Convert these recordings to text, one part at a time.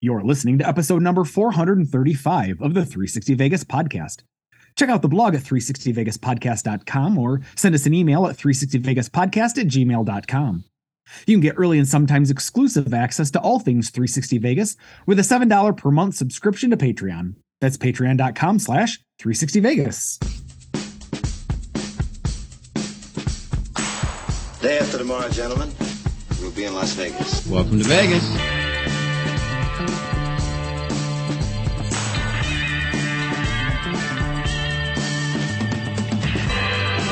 You're listening to episode number 435 of the 360 Vegas podcast. Check out the blog at 360vegaspodcast.com or send us an email at 360vegaspodcast at gmail.com. You can get early and sometimes exclusive access to all things 360 Vegas with a $7 per month subscription to Patreon. That's patreon.com slash 360vegas. Day after tomorrow, gentlemen, we'll be in Las Vegas. Welcome to Vegas.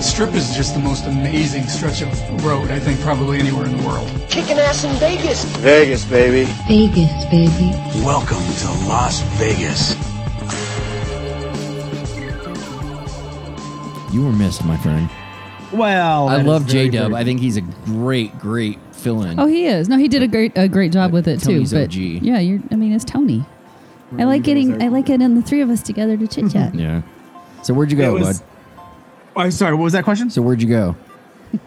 The strip is just the most amazing stretch of road, I think, probably anywhere in the world. Kicking ass in Vegas. Vegas, baby. Vegas, baby. Welcome to Las Vegas. You were missed, my friend. Well, I love J Dub. I think he's a great, great fill-in. Oh, he is. No, he did a great a great job with it too. Tony's But OG. yeah, you're. I mean, it's Tony. I like getting. I like getting the three of us together to chit chat. Yeah. So where'd you go, was- bud? Oh, sorry, what was that question? So where'd you go?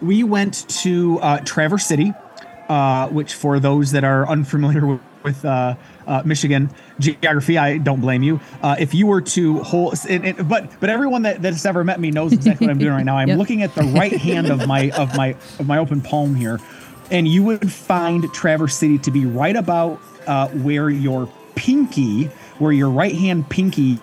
we went to uh, Traverse City, uh, which for those that are unfamiliar with, with uh, uh, Michigan geography, I don't blame you. Uh, if you were to hold, and, and, but but everyone that, that's ever met me knows exactly what I'm doing right now. I'm Yep. looking at the right hand of my of my of my open palm here, and you would find Traverse City to be right about uh, where your pinky, where your right hand pinky.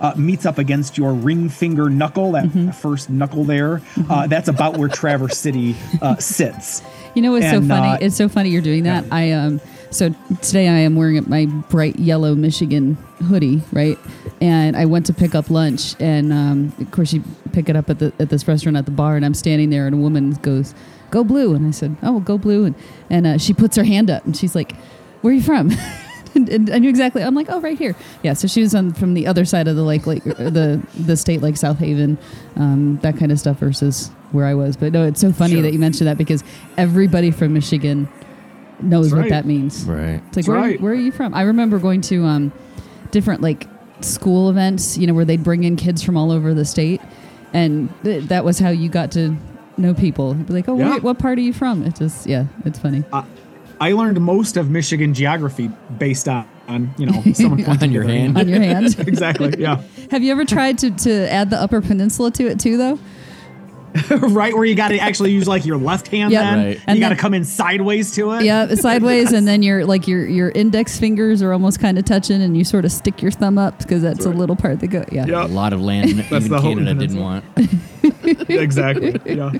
Uh, meets up against your ring finger knuckle, that Mm-hmm. first knuckle there. Uh, that's about where Traverse City uh, sits. You know it's And, so funny? uh, it's so funny you're doing that. I um so today I am wearing my bright yellow Michigan hoodie, right? And I went to pick up lunch, and um, of course you pick it up at the at this restaurant at the bar, and I'm standing there, and a woman goes, "Go blue," and I said, "Oh, go blue," and and uh, she puts her hand up, and she's like, "Where are you from?" and, and I knew exactly. I'm like, "Oh, right here." Yeah. So she was on from the other side of the lake, like the the state, like South Haven, um, that kind of stuff versus where I was. But no, it's so funny Sure. that you mentioned that because everybody from Michigan knows That's what right. that means. Right. It's like That's where, right. where are you from? I remember going to um, different like school events, you know, where they'd bring in kids from all over the state, and th- that was how you got to know people. Be like, oh, Yeah. wait, what part are you from? It just, yeah, it's funny. I learned most of Michigan geography based on, on you know, someone pointing On your hand. On your hand. exactly. Yeah. Have you ever tried to, to add the Upper Peninsula to it too, though? right where you got to actually use like your left hand. Yep. Then Right. you And got to come in sideways to it. Yeah, sideways, and then your like your your index fingers are almost kind of touching, and you sort of stick your thumb up because that's a little part that go. Yeah. Yeah. A lot of land even the whole Canada didn't want. exactly. Yeah.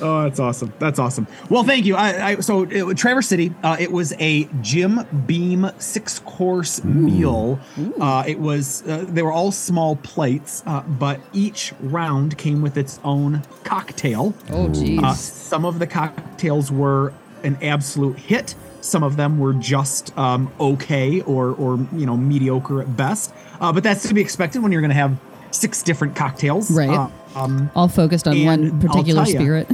Oh, that's awesome. That's awesome. Well, thank you. I, I so it, Traverse City. Uh, it was a Jim Beam six course meal. Uh, it was. Uh, they were all small plates, uh, but each round came with its own cocktail. Oh, jeez. Uh, some of the cocktails were an absolute hit. Some of them were just um, okay or or you know mediocre at best. Uh, but that's to be expected when you're going to have six different cocktails. Right. Uh, um, all focused on one particular spirit.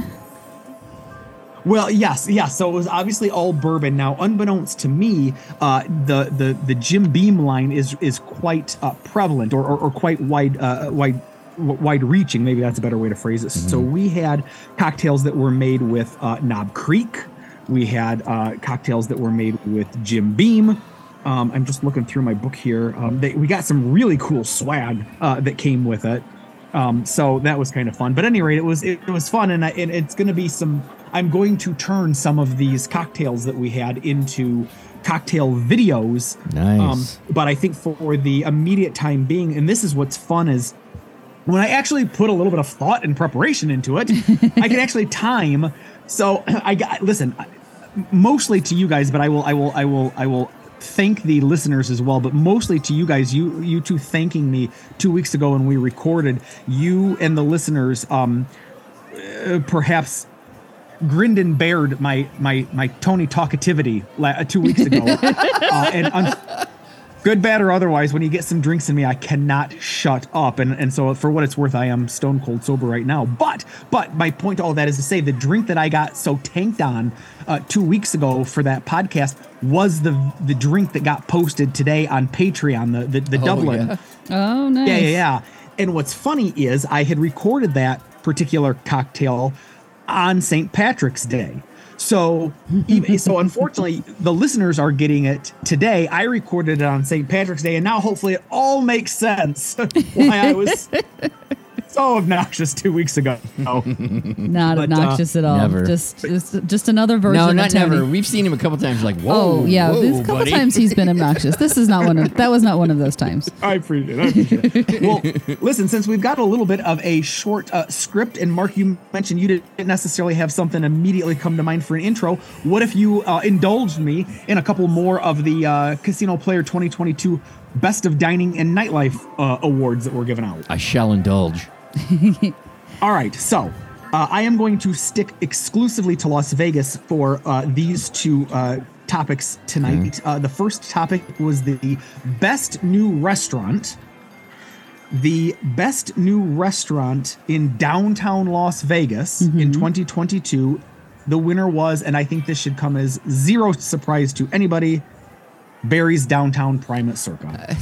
well, yes, yes. So it was obviously all bourbon. Now, unbeknownst to me, uh, the the the Jim Beam line is is quite uh, prevalent or, or or quite wide uh, wide wide reaching. Maybe that's a better way to phrase it. So we had cocktails that were made with uh, Knob Creek. We had uh, cocktails that were made with Jim Beam. Um, I'm just looking through my book here. Um, they, we got some really cool swag uh, that came with it. Um, so that was kind of fun. But at any rate, it was it, it was fun, and, I, and it's going to be some. I'm going to turn some of these cocktails that we had into cocktail videos. Nice. but I think for the immediate time being, and this is what's fun is when I actually put a little bit of thought and preparation into it, I can actually time. So I got listen, mostly to you guys, but I will, I will, I will, I will thank the listeners as well, but mostly to you guys, you you two thanking me two weeks ago when we recorded. You and the listeners, um, uh, perhaps grinned and bared my my my Tony talkativity la- uh, two weeks ago, uh, and un- good, bad, or otherwise, when you get some drinks in me, I cannot shut up. And and so for what it's worth, I am stone cold sober right now. But but my point to all that is to say the drink that I got so tanked on uh, two weeks ago for that podcast was the the drink that got posted today on Patreon, the the, the Dublin. yeah? Oh, nice. Yeah, yeah, yeah. And what's funny is I had recorded that particular cocktail on St. Patrick's Day. So, so unfortunately, the listeners are getting it today. I recorded it on St. Patrick's Day, and now hopefully it all makes sense why I was so obnoxious two weeks ago. No. Not But, uh, obnoxious at all. never. Just, just just another version No, not Tony. never. We've seen him a couple times. Like, whoa. Oh yeah, whoa, there's a couple buddy. times he's been obnoxious. This is not one of that was not one of those times. I appreciate it. I appreciate it. well, listen, since we've got a little bit of a short uh, script, and Mark, you mentioned you didn't necessarily have something immediately come to mind for an intro. What if you uh, indulged me in a couple more of the uh, Casino Player 2022 Best of Dining and Nightlife uh, awards that were given out? I shall indulge. All right, so uh, I am going to stick exclusively to Las Vegas for uh, these two uh, topics tonight. Uh, the first topic was the best new restaurant. The best new restaurant in downtown Las Vegas in 2022. The winner was, and I think this should come as zero surprise to anybody, Barry's Downtown Prime at Circa.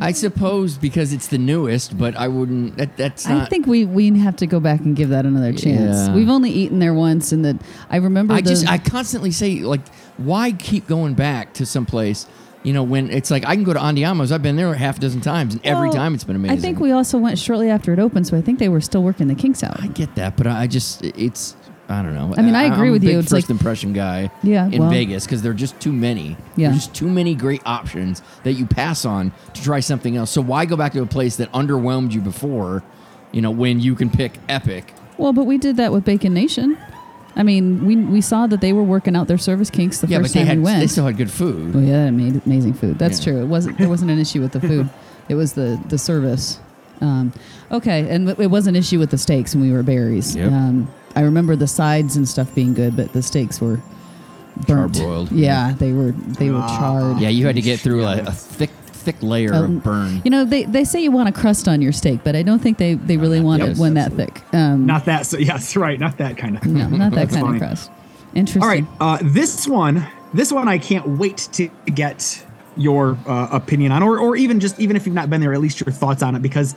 I suppose because it's the newest, but I wouldn't. That, that's I think we we have to go back and give that another chance. Yeah. We've only eaten there once, and that I remember. I the, just I constantly say like, why keep going back to some place? You know, when it's like I can go to Andiamo's. I've been there a half a dozen times, and every time it's been amazing. I think we also went shortly after it opened, so I think they were still working the kinks out. I get that, but I just it's. I don't know. I mean, I agree I'm a with you. big It's first like- impression guy. Yeah, in well- Vegas because there are just too many. Yeah. There's just too many great options that you pass on to try something else. So why go back to a place that underwhelmed you before? You know, when you can pick Epic. Well, but we did that with Bacon Nation. I mean, we we saw that they were working out their service kinks the yeah, first but they time had we went. they still had good food. Oh yeah, ama- amazing food. That's Yeah. true. It wasn't there wasn't an issue with the food. It was the the service. Um, okay, and it was an issue with the steaks when we were Barry's. Yep. Um, I remember the sides and stuff being good, but the steaks were burnt. Charbroiled. Yeah, they were they were charred. Yeah, you had to get through a, a thick thick layer Um, of burn. You know, they, they say you want a crust on your steak, but I don't think they, they really want Yep. it when that thick. Um, Not that, so yes, right, not that kind of. no, not that That's kind fine. of crust. Interesting. All right, uh, this one, this one, I can't wait to get your uh, opinion on, or, or even just even if you've not been there, at least your thoughts on it, because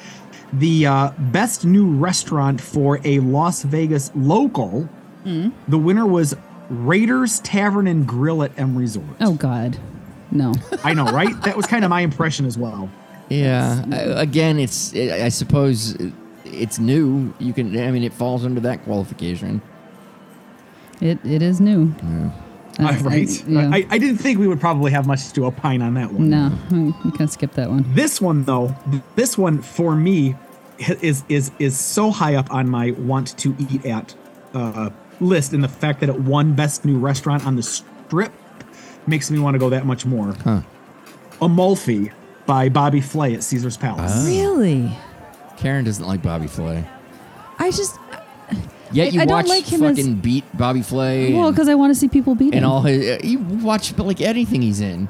the uh, best new restaurant for a Las Vegas local, the winner was Raiders Tavern and Grill at M Resort. Oh God, no. I know, right? that was kind of my impression as well. Yeah. I, again, it's I I suppose it's new. You can. I mean, it falls under that qualification. It it is new. I- Uh, right? I, yeah. I, I didn't think we would probably have much to opine on that one. no, we can skip that one. This one though, this one for me is is is so high up on my want to eat at uh, list, and the fact that it won best new restaurant on the strip makes me want to go that much more. Huh. Amalfi by Bobby Flay at Caesar's Palace. Really? Karen doesn't like Bobby Flay. I just Yet I- you I don't watch like him as- fucking beat Bobby Flay. well because I want to see people beat and him. And all his. Uh, you watch like anything he's in.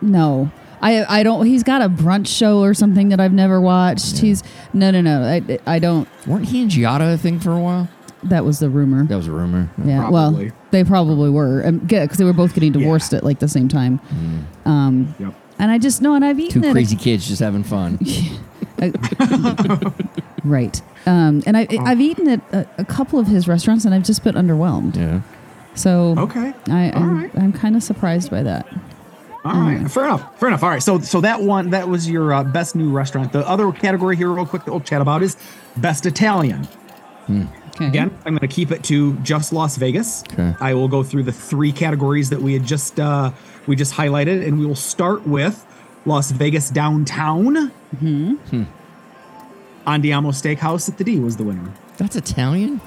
No. I, I don't. He's got a brunch show or something that I've never watched. He's no, no, no. I, I don't. Weren't he and Giada a thing for a while? That was the rumor. That was a rumor. Yeah, Probably. well, they probably were, um, because they were both getting divorced at like the same time. Mm. Um, Yep. and I just know, and I've eaten Two it. crazy kids just having fun. right? Um, and I, I've eaten at a, a couple of his restaurants, and I've just been underwhelmed. Yeah. So Okay. I, All I'm, right. I'm kind of surprised by that. All right, fair enough. Fair enough. All right, so so that one that was your uh, best new restaurant. The other category here, real quick, that we'll chat about is best Italian. Okay. Again, I'm going to keep it to just Las Vegas. Okay. I will go through the three categories that we had just uh, we just highlighted, and we will start with Las Vegas downtown. Andiamo Steakhouse at the D was the winner. That's Italian?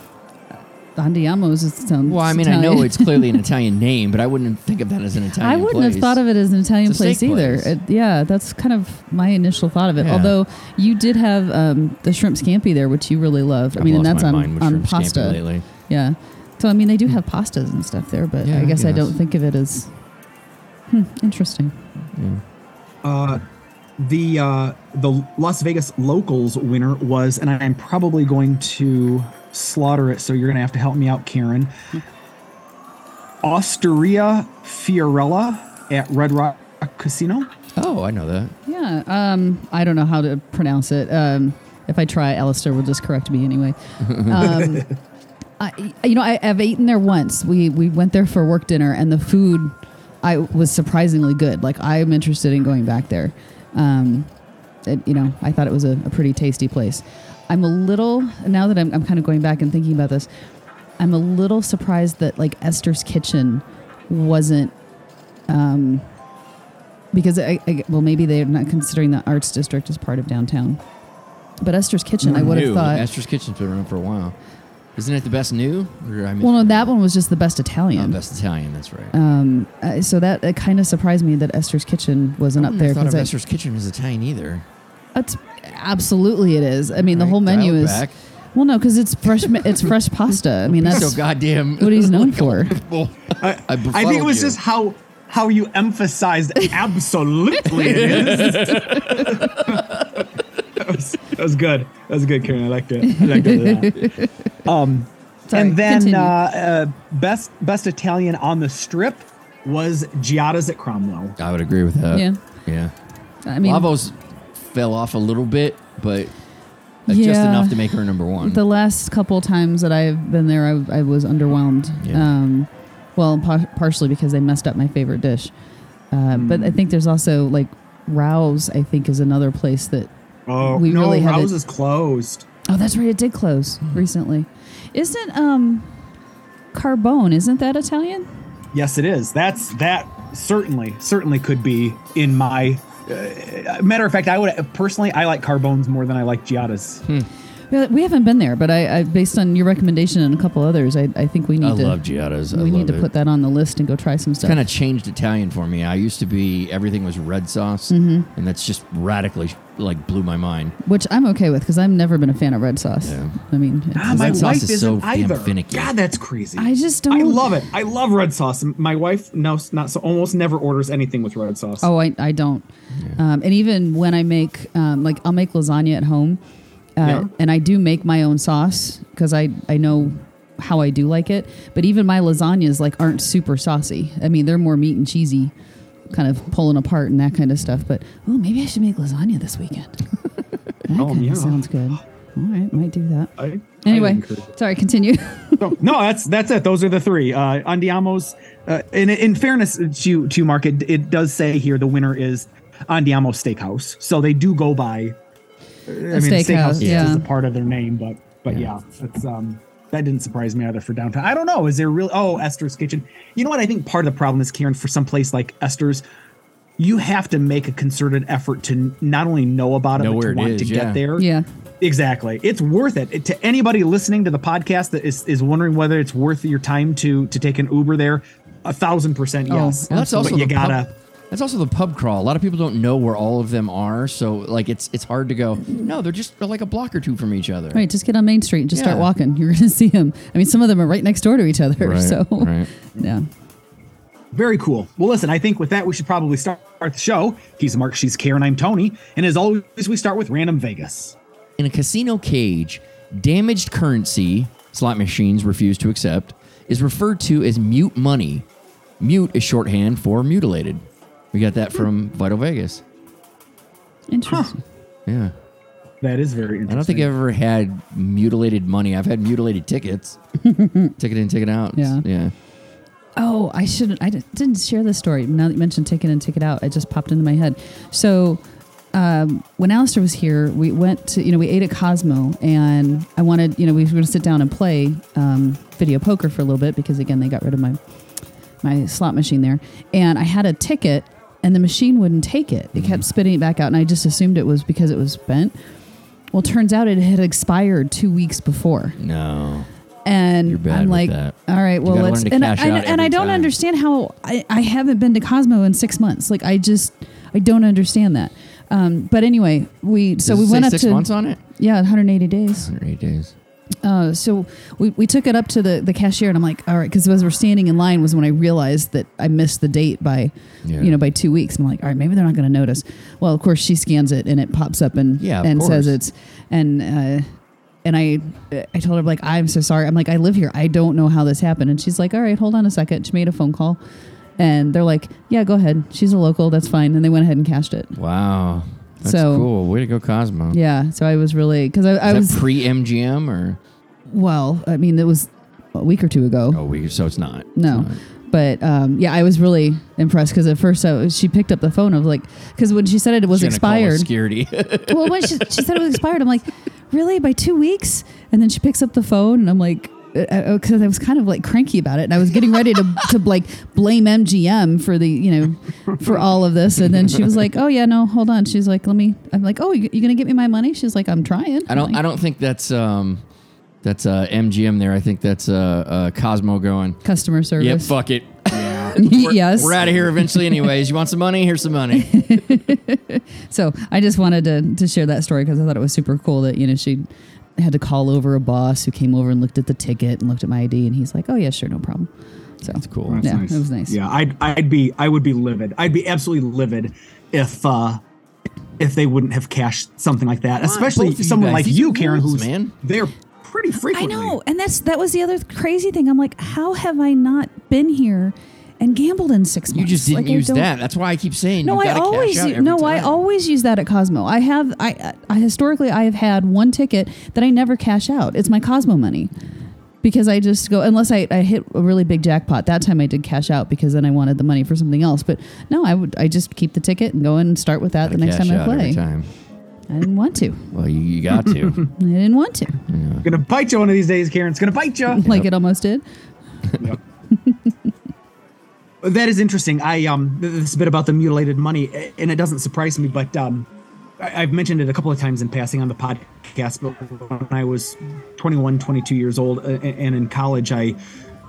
Andiamo's is sounds. Well, I mean, I know it's clearly an Italian name, but I wouldn't think of that as an Italian I wouldn't place. have thought of it as an Italian place either. place. It- yeah, that's kind of my initial thought of it. Yeah. Although you did have um, the shrimp scampi there, which you really loved. I I've mean, and that's my on, mind with on pasta. lately. Yeah. So I mean, they do have pastas and stuff there, but Yeah, I I guess I don't think of it as hmm, interesting. The uh, the Las Vegas locals winner was, and I'm probably going to slaughter it. So you're gonna have to help me out, Karen. Osteria Fiorella at Red Rock Casino. Oh, I know that. Yeah. Um, I don't know how to pronounce it. Um, if I try, Alistair will just correct me anyway. Um, I, you know, I, I've eaten there once. We we went there for work dinner, and the food I was surprisingly good. Like I'm interested in going back there. Um, it- you know, I thought it was a, a pretty tasty place. I'm a little now that I'm, I'm kind of going back and thinking about this. I'm a little surprised that like Esther's Kitchen wasn't um, because I, I well maybe they're not considering the arts district as part of downtown. But Esther's Kitchen, I would have thought. Esther's Kitchen's been around for a while. Isn't it the best new? Or I well, no, that one was just the best Oh, Italian. best Italian. That's right. Um, uh, so that it kind of surprised me that Esther's Kitchen wasn't up there. I thought of because Esther's Kitchen as Italian either. that's absolutely it is. I mean, the whole menu is. back. well, no, because it's fresh. it's fresh pasta. I mean, that's so goddamn. what he's known for. Well, I, I think it was just how how you emphasized absolutely it is. that, was, that was good. That was good, Karen. I liked it. I liked it. Um, Sorry, and then uh, uh, best best Italian on the strip was Giada's at Cromwell. I would agree with that. Yeah. Yeah. I mean, Lavo's fell off a little bit, but uh, just enough to make her number one. The last couple times that I've been there, I, I was underwhelmed. Yeah. Um, well, par- partially because they messed up my favorite dish. Uh, But I think there's also like Rouse. I think is another place that. Oh We no, really had Rouse it- is closed. Oh, that's right. It did close recently. Isn't um, Carbone? Isn't that Italian? Yes, it is. That's that certainly certainly could be in my. Uh, matter of fact, I would personally I like Carbones more than I like Giada's. Well, We haven't been there, but I, I based on your recommendation and a couple others, I, I think we need I to. love Giada's. I we need to it. put that on the list and go try some stuff. kind of changed Italian for me. I used to be everything was red sauce, and that's just radically like blew my mind. which I'm okay with because I've never been a fan of red sauce. Yeah. I mean, it's- Ah, my Red sauce wife is isn't so damn either. finicky. God, that's crazy. I just I don't- I love it. I love red sauce. My wife no, not so almost never orders anything with red sauce. Oh, I, I don't. Um, and even when I make, um, like, I'll make lasagna at home, uh, Yeah. and I do make my own sauce because I, I know how I do like it. But even my lasagnas like aren't super saucy. I mean, they're more meat and cheesy, kind of pulling apart and that kind of stuff. But oh, maybe I should make lasagna this weekend. that Oh, kind of yeah. sounds good. All right, might do that. I, I Anyway, it. sorry, continue. So, no, that's that's it. Those are the three. Uh, Andiamo's. Uh, in in fairness to to Mark, it, it does say here the winner is Andiamo Steakhouse. So they do go by. I mean, steakhouse, is- yeah. is a part of their name, but but yeah, it's um that didn't surprise me either for downtown. I don't know. Is there really? Oh, Esther's Kitchen. You know what? I think part of the problem is Karen for some place like Esther's. You have to make a concerted effort to not only know about it, Know but where to it want is, to yeah. get there. yeah. Exactly. It's worth it. It- To anybody listening to the podcast that is, is wondering whether it's worth your time to to take an Uber there, a thousand percent Oh, yes. Well, that's also but you gotta pub, that's also the pub crawl. A lot of people don't know where all of them are, so like it's it's hard to go. No, they're just they're like a block or two from each other. Right, just get on Main Street and just start walking. You're going to see them. I mean, some of them are right next door to each other. Right, so, right. yeah. very cool. Well, listen, I think with that we should probably start the show. He's Mark, she's Karen, I'm Tony, and as always, we start with Random Vegas. In a casino cage, damaged currency slot machines refuse to accept is referred to as mute money. Mute is shorthand for mutilated. We got that from Vital Vegas. Interesting. Yeah. That is very interesting. I don't think I've ever had mutilated money. I've had mutilated tickets. ticket in, ticket out. Yeah. Yeah. Oh, I shouldn't. I didn't share this story. Now that you mentioned ticket in, ticket out, it just popped into my head. So, um, when Alistair was here, we went to, you know, we ate at Cosmo, and I wanted, you know, we were going to sit down and play um, video poker for a little bit because, again, they got rid of my my slot machine there, and I had a ticket, and the machine wouldn't take it. It kept spitting it back out, and I just assumed it was because it was bent. Well, turns out it had expired two weeks before No. and I'm like, that. all right, well, let's. And, I, out and I don't time. understand how I, I haven't been to Cosmo in six months. Like I just, I don't understand that. Um, but anyway, we so Does we went up six to months on it. yeah, 180 days. 108 days. Uh, so we, we took it up to the, the cashier and I'm like, all right, because as we're standing in line was when I realized that I missed the date by, Yeah. you know, by two weeks. I'm like, all right, maybe they're not going to notice. Well, of course she scans it and it pops up and Yeah, and says it's and uh, and I I told her like I'm so sorry. I'm like I live here. I don't know how this happened. And she's like, all right, hold on a second. She made a phone call, and they're like, yeah, go ahead. She's a local. That's fine. And they went ahead and cashed it. Wow. That's So- cool. Way to go, Cosmo. Yeah. So I was really because I, I was pre MGM or well. I mean, it was a week or two ago. oh we so it's not. No. But um, yeah, I was really impressed because at first I was, she picked up the phone. I was like, because when she said it, it was She's gonna call expired. Security. well, when she, she said it was expired, I'm like, really by two weeks? And then she picks up the phone, and I'm like, because I was kind of like cranky about it, and I was getting ready to to like blame MGM for the you know for all of this, and then she was like, oh yeah, no, hold on. She's like, let me. I'm like, oh, you, you gonna get me my money? She's like, I'm trying. I don't. Like, I don't think that's um, that's uh, MGM there. I think that's uh, uh, Cosmo going. Customer service. Yep. Fuck it. yes. We're out of here eventually, anyways. You want some money? Here's some money. So I just wanted to to share that story because I thought it was super cool that you know she had to call over a boss who came over and looked at the ticket and looked at my ID and he's like, oh yeah, sure, no problem. So That's cool. That's Yeah, nice. it was nice. Yeah, I'd I'd be I would be livid. I'd be absolutely livid if uh if they wouldn't have cashed something like that. Especially both of you someone like you, Karen, who's man. they're pretty frequent. I know, and that's that was the other crazy thing. I'm like, how have I not been here and gambled in six months. You just didn't Like, use that. That's why I keep saying. No, you I always cash out u- every no, I always use that at Cosmo. I have I, I historically I have had one ticket that I never cash out. It's my Cosmo money. Because I just go unless I, I hit a really big jackpot. That time I did cash out because then I wanted the money for something else. But no, I would I just keep the ticket and go and start with that Gotta the next cash time I out every play. time. I didn't want to. Well, you, you got to. I didn't want to. Gonna bite you one of these days, Karen. It's gonna bite you. Like it almost did. That is interesting. I um this is a bit about the mutilated money, and it doesn't surprise me, but um I, I've mentioned it a couple of times in passing on the podcast. But when I was 21, 22 years old, uh, and in college, I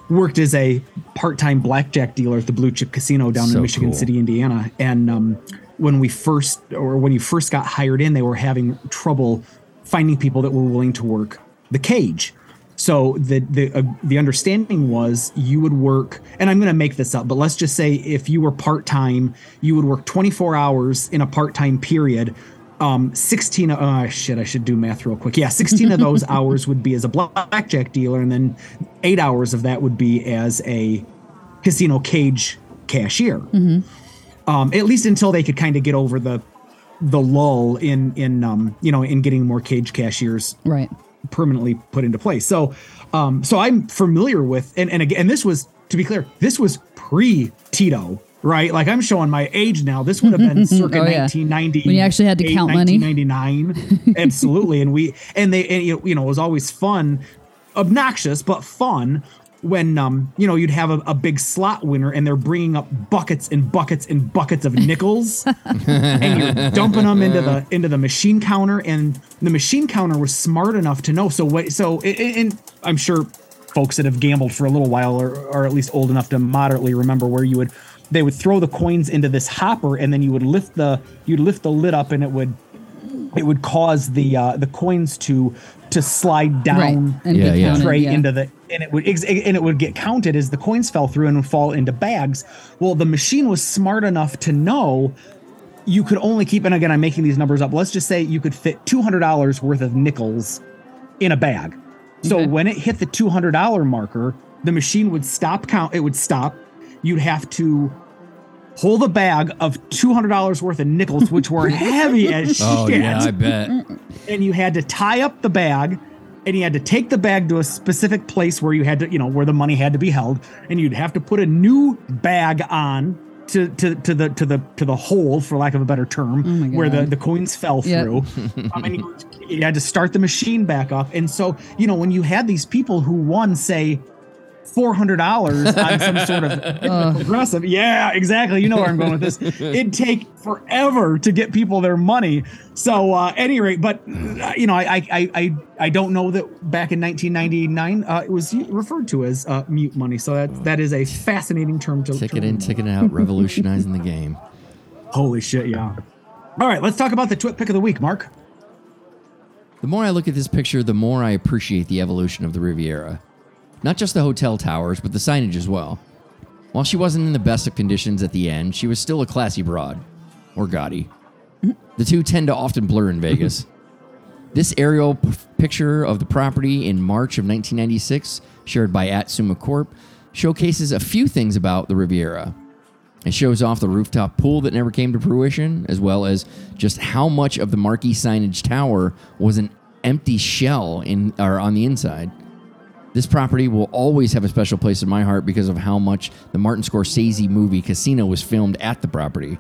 worked as a part-time blackjack dealer at the Blue Chip Casino down So in Michigan cool. City, Indiana. And um, when we first, or when you first got hired in, they were having trouble finding people that were willing to work the cage. So the the uh, the understanding was you would work, and I'm going to make this up, but let's just say if you were part time, you would work 24 hours in a part time period. Um, 16. Oh shit! I should do math real quick. Yeah, 16 of those hours would be as a blackjack dealer, and then eight hours of that would be as a casino cage cashier. Um, at least until they could kind of get over the the lull in in um, you know in getting more cage cashiers Right. Permanently put into place. So, um, so I'm familiar with, and and again, and this was to be clear, this was pre TITO, right? Like I'm showing my age now. This would have been circa Oh, yeah. 1990 When you actually had to count money. 1999, absolutely. And we and they and you know it was always fun, obnoxious but fun. When um you know you'd have a, a big slot winner and they're bringing up buckets and buckets and buckets of nickels and you're dumping them into the into the machine counter and the machine counter was smart enough to know so what so and, and i'm sure folks that have gambled for a little while or are at least old enough to moderately remember where you would they would throw the coins into this hopper and then you would lift the you'd lift the lid up and it would it would cause the uh the coins to to slide down Right. And Yeah, be yeah. counted, tray yeah. into the and it would and it would get counted as the coins fell through and would fall into bags. Well, the machine was smart enough to know you could only keep and again I'm making these numbers up. Let's just say you could fit two hundred dollars worth of nickels in a bag. So Okay. when it hit the two hundred dollar marker, the machine would stop count. It would stop. You'd have to hold a bag of two hundred dollars worth of nickels, which were heavy as shit Oh yeah, I bet. and you had to tie up the bag and you had to take the bag to a specific place where you had to you know where the money had to be held and you'd have to put a new bag on to to, to the to the to the hole for lack of a better term Oh where the the coins fell Yep. through. Um, and you, you had to start the machine back up. And so you know when you had these people who won say four hundred dollars on some sort of progressive. Yeah, exactly. You know where I'm going with this. It'd take forever to get people their money. So, uh, any rate, but uh, you know, I, I, I, I, don't know that back in 1999 uh, it was referred to as uh, mute money. So that that is a fascinating term to Ticket to in, ticket out, revolutionizing the game. Holy shit! Yeah. All right, let's talk about the Twitpic of the week, Mark. The more I look at this picture, the more I appreciate the evolution of the Riviera. Not just the hotel towers, but the signage as well. While she wasn't in the best of conditions at the end, she was still a classy broad. Or gaudy. The two tend to often blur in Vegas. This aerial p- picture of the property in March of 1996, shared by at Summa Corp, showcases a few things about the Riviera. It shows off the rooftop pool that never came to fruition, as well as just how much of the marquee signage tower was an empty shell in or on the inside. This property will always have a special place in my heart because of how much the Martin Scorsese movie Casino was filmed at the property.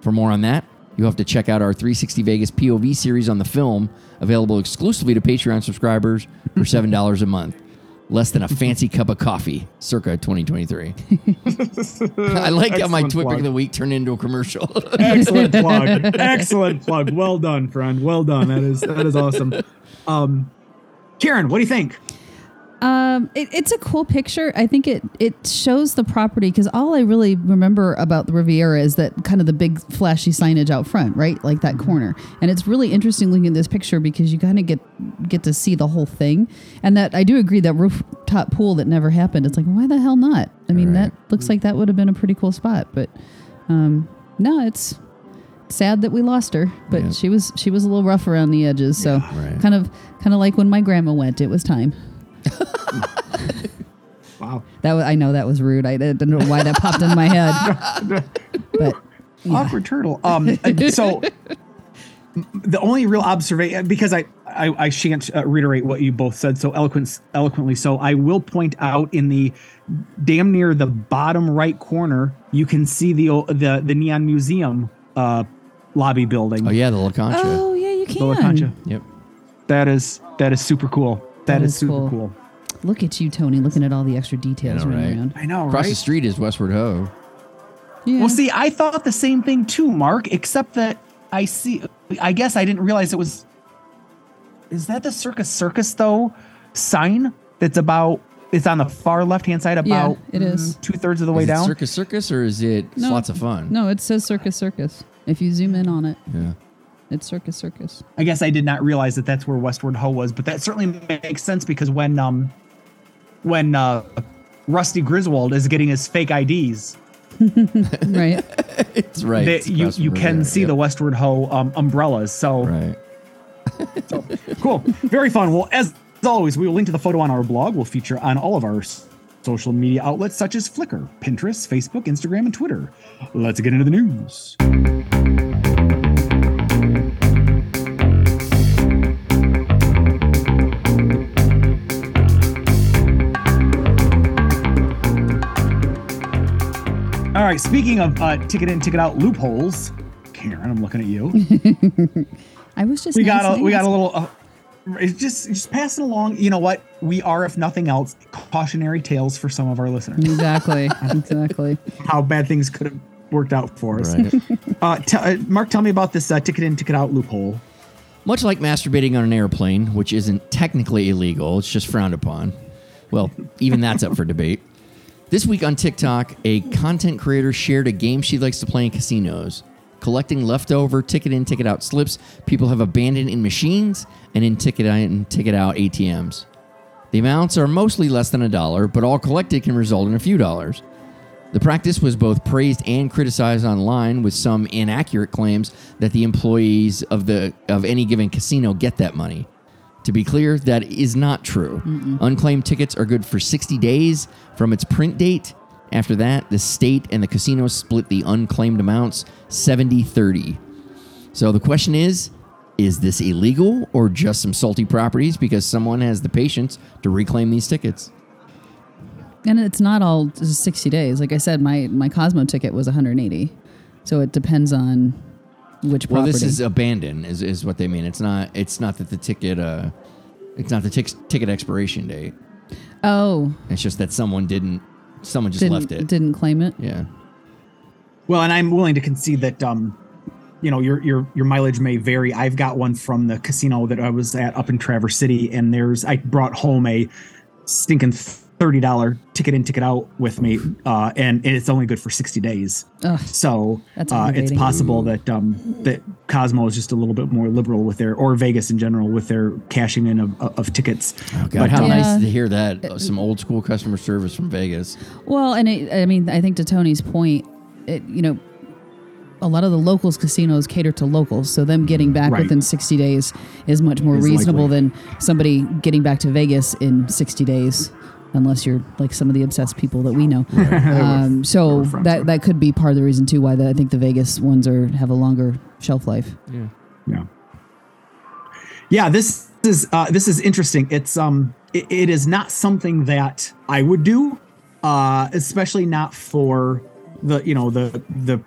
For more on that, you'll have to check out our 360 Vegas POV series on the film, available exclusively to Patreon subscribers for $7 a month. Less than a fancy cup of coffee, circa 2023. I like how my Excellent Twitpic plug. of the Week turned into a commercial. Excellent plug. Excellent plug. Well done, friend. Well done. That is that is awesome. Um, Karen, what do you think? Um, it, it's a cool picture. I think it it shows the property because all I really remember about the Riviera is that kind of the big flashy signage out front, right, like that corner. And it's really interesting looking at this picture because you kind of get get to see the whole thing. And that I do agree that rooftop pool that never happened. It's like why the hell not? I mean, Right. that looks like that would have been a pretty cool spot. But um, no, it's sad that we lost her. But Yeah. she was she was a little rough around the edges. So Right. kind of kind of like when my grandma went. It was time. Wow. That was, I know that was rude. I didn't know why that popped in my head. But yeah. Awkward turtle. Um, uh, so the only real observation, because I, I, I shan't uh, reiterate what you both said so eloquent, eloquently. So I will point out in the damn near the bottom right corner, you can see the the the Neon Museum uh, lobby building. oh, yeah, the La Concha. oh yeah, you The can. La Concha. Yep. That is that is super cool. That that is, is super cool. cool. Look at you, Tony, looking at all the extra details I know, running right? around. I know, Across right? the street is Westward Ho. Yeah. Well, see, I thought the same thing too, Mark, except that I see, I guess I didn't realize it was. Is that the Circus Circus, though? Sign that's about, it's on the far left hand side, Yeah, about it is. Mm, two thirds of the way is it down. Circus Circus or is it No. Lots of Fun? no, it says Circus Circus. If you zoom in on it, Yeah. It's Circus Circus. I guess I did not realize that that's where Westward Ho was, but that certainly makes sense because when, um, when, uh, Rusty Griswold is getting his fake IDs, right. It's right. they, It's you you Riviera. can see Yep. the Westward Ho um, umbrellas. So Right. cool very fun well as always we will link to the photo on our blog we'll feature on all of our social media outlets such as flickr pinterest facebook instagram and twitter let's get into the news all right speaking of uh, ticket in ticket out loopholes karen i'm looking at you I was just we got a nice we got a little uh, it's just just passing along you know what we are if nothing else cautionary tales for some of our listeners Exactly. exactly. how bad things could have worked out for us Right. uh, t- uh, mark tell me about this uh, ticket in ticket out loophole Much like masturbating on an airplane, which isn't technically illegal, it's just frowned upon. Well, even that's up for debate. This week on TikTok, a content creator shared a game she likes to play in casinos, collecting leftover ticket in, ticket out slips people have abandoned in machines and in ticket in, ticket out ATMs. The amounts are mostly less than a dollar, but all collected can result in a few dollars. The practice was both praised and criticized online, with some inaccurate claims that the employees of the of any given casino get that money. To be clear, that is not true. Unclaimed tickets are good for 60 days from its print date. After that, the state and the casino split the unclaimed amounts 70 30. So the question is is this illegal or just some salty properties because someone has the patience to reclaim these tickets? And it's not all 60 days. Like I said, my, my Cosmo ticket was 180. So it depends on which well, this is abandoned is, is what they mean. It's not it's not that the ticket uh, it's not the tic- ticket expiration date. Oh, It's just that someone didn't someone just didn't left it. didn't claim it. Yeah. Well, and I'm willing to concede that um, you know, your your your mileage may vary. I've got one from the casino that I was at up in Traverse City, and there's I brought home a stinking $30 ticket in, ticket out with me, uh, and, it's only good for 60 days. Ugh, so uh, it's possible that um, that Cosmo is just a little bit more liberal with their, or Vegas in general, with their cashing in of, of tickets. Oh, God, but how um, nice to hear that. Uh, some old school customer service from Vegas. Well, and it, I mean, I think to Tony's point, it, you know, a lot of the locals casinos cater to locals, so them getting back right. within 60 days is much more is reasonable likely. than somebody getting back to Vegas in 60 days unless you're like some of the obsessed people that we know. Um, so that that could be part of the reason too why the, I think the Vegas ones are have a longer shelf life. Yeah. Yeah, Yeah. this is uh, this is interesting. It's um it, it is not something that I would do, uh, especially not for the you know the the l-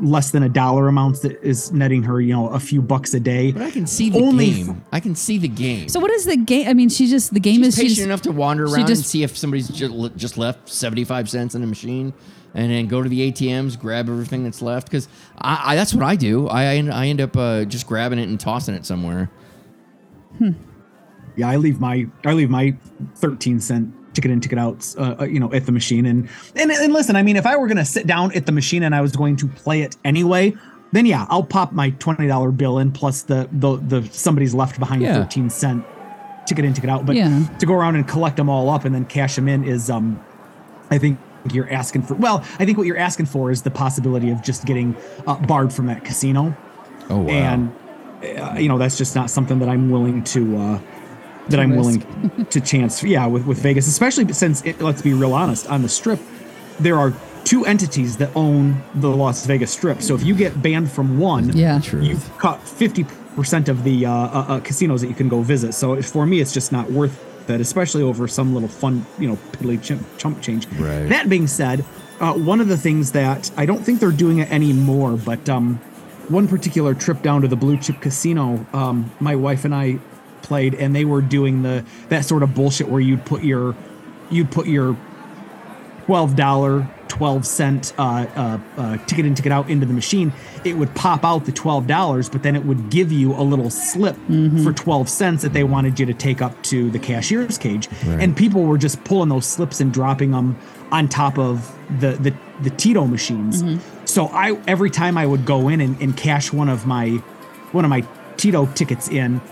less than a dollar amounts that is netting her you know a few bucks a day. But I can see the Only game. I can see the game. So what is the game? I mean, she just the game She's is patient she's enough to wander she around and see if somebody's just, just left 75 cents in a machine and then go to the ATMs, grab everything that's left. Because I, I, that's what I do. I, I end- up uh, just grabbing it and tossing it somewhere. Hmm. Yeah, I leave my I leave my thirteen cent ticket in ticket outs uh, uh, you know at the machine and, and and listen I mean if I were gonna sit down at the machine and I was going to play it anyway then yeah I'll pop my twenty dollar bill in plus the the the somebody's left behind Yeah. thirteen cent ticket in ticket out but Yeah. to go around and collect them all up and then cash them in is um I think you're asking for well I think what you're asking for is the possibility of just getting uh, barred from that casino Oh, wow. and uh, you know that's just not something that I'm willing to uh, that I'm risk. willing to chance. Yeah, with with Vegas, especially since it, let's be real honest, on the Strip, there are two entities that own the Las Vegas Strip. So if you get banned from one, Yeah. You've cut fifty percent of the uh, uh, uh, casinos that you can go visit. So for me, it's just not worth that, especially over some little fun, you know, piddly chimp, chump change. Right. That being said, uh, one of the things that I don't think they're doing it anymore, but um, one particular trip down to the Blue Chip Casino, um, my wife and I played, and they were doing the that sort of bullshit where you'd put your you'd put your twelve dollar, twelve cent uh, uh, uh, ticket in, ticket out into the machine. It would pop out the twelve dollars, but then it would give you a little slip for twelve cents that they wanted you to take up to the cashier's cage. And people were just pulling those slips and dropping them on top of the the, the TITO machines. So I every time I would go in and, and cash one of my one of my TITO tickets in,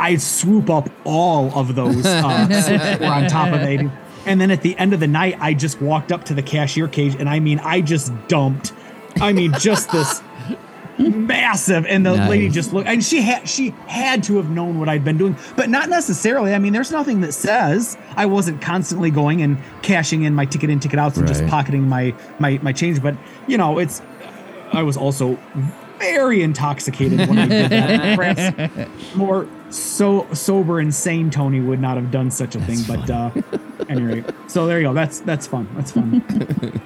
I'd swoop up all of those uh, that were on top of it. And then at the end of the night, I just walked up to the cashier cage, and I mean, I just dumped. I mean, just this massive. And the lady just looked, and she had she had to have known what I'd been doing, but not necessarily. I mean, there's nothing that says I wasn't constantly going and cashing in my ticket in, ticket outs, and just pocketing my my my change. But you know, it's I was also very intoxicated when I did that. Perhaps more so sober and sane Tony would not have done such a thing. But uh anyway, so there you go. That's that's fun. That's fun.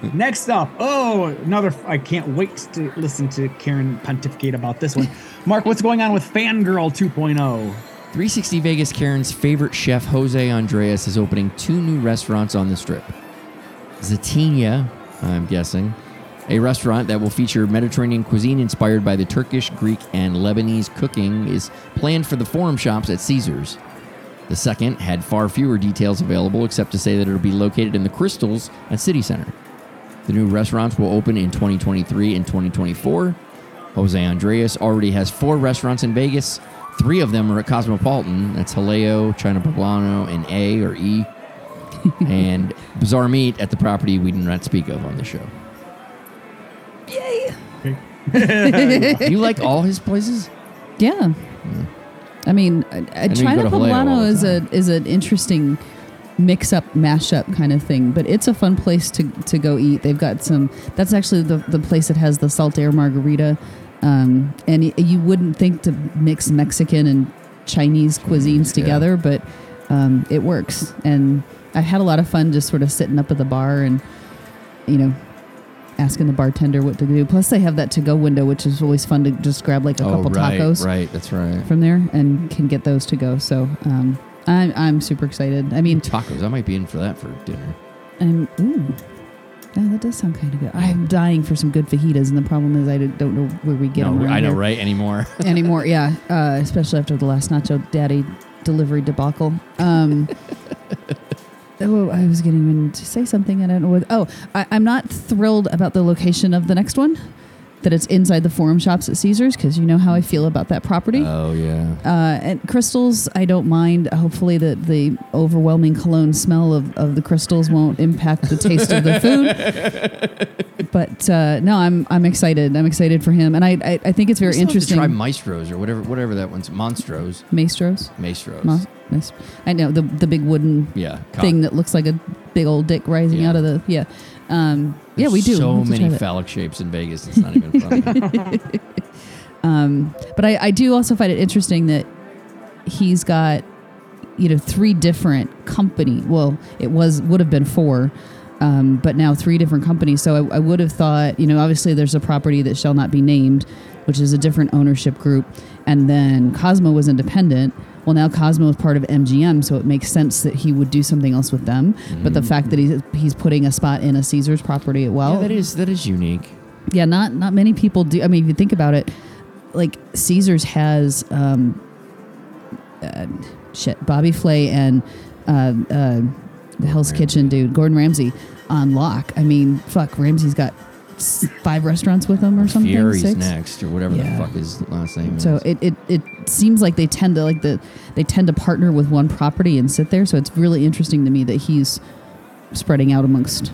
Next up, oh, another. I can't wait to listen to Karen pontificate about this one. Mark, what's going on with Fangirl oh? 2.0? 360 Vegas Karen's favorite chef Jose Andrés is opening two new restaurants on the strip. Zaytinya, I'm guessing, a restaurant that will feature Mediterranean cuisine inspired by the Turkish, Greek, and Lebanese cooking, is planned for the Forum Shops at Caesars. The second had far fewer details available, except to say that it'll be located in the Crystals at City Center. The new restaurants will open in 2023 and 2024. Jose Andrés already has four restaurants in Vegas. Three of them are at Cosmopolitan. That's Jaleo, China Poblano, and A or E. and Bazaar Meat at the property we did not speak of on the show. Yay! you like all his places? Yeah. I mean, China go to Poblano is a is an interesting mix up mashup kind of thing, but it's a fun place to to go eat. They've got some. That's actually the the place that has the salt air margarita, um, and y- you wouldn't think to mix Mexican and Chinese cuisines together, but um, it works. And i've had a lot of fun just sort of sitting up at the bar and you know asking the bartender what to do. Plus, they have that to go window, which is always fun to just grab like a oh, couple right, tacos right. That's right. from there and can get those to go. So um, I'm I'm super excited. I mean, Tacos. I might be in for that for dinner. I'm ooh, yeah, that does sound kind of good. I'm dying for some good fajitas, and the problem is I don't know where we get No, them. I know, right? Anymore. Anymore, yeah. Uh, especially after the last Nacho Daddy delivery debacle. Um, Oh, I was getting ready to say something. I don't know what. Oh, I, I'm not thrilled about the location of the next one. That it's inside the Forum Shops at Caesars because you know how I feel about that property. Oh yeah. Uh, and crystals, I don't mind. Hopefully, the the overwhelming cologne smell of, of the crystals won't impact the taste of the food. But uh, no, I'm I'm excited. I'm excited for him, and I I, I think it's very We still have to interesting. Try maestros or whatever, whatever that one's. Monstros, Maestros. maestros. Mas- mas- I know the the big wooden Yeah, thing that looks like a big old dick rising Yeah. out of the yeah. Um, yeah, we do. So We'll have to try many phallic shapes in Vegas. It's not even funny. But I, I do also find it interesting that he's got, you know, three different company. Well, it was would have been four, um, but now three different companies. So I, I would have thought, you know, obviously there's a property that shall not be named, which is a different ownership group, and then Cosmo was independent. Well, now Cosmo is part of MGM, so it makes sense that he would do something else with them. But the fact that he's he's putting a spot in a Caesars property, well, yeah, that is that is unique. yeah, not not many people do. I mean, if you think about it, like Caesars has um, uh, shit, Bobby Flay and uh, uh, the Hell's Kitchen dude, Gordon Ramsay on lock. I mean, fuck, Ramsay's got five restaurants with them or something. Fieri's six? next or whatever Yeah. the fuck his last name So is. it, it it seems like they tend to like the they tend to partner with one property and sit there. So it's really interesting to me that he's spreading out amongst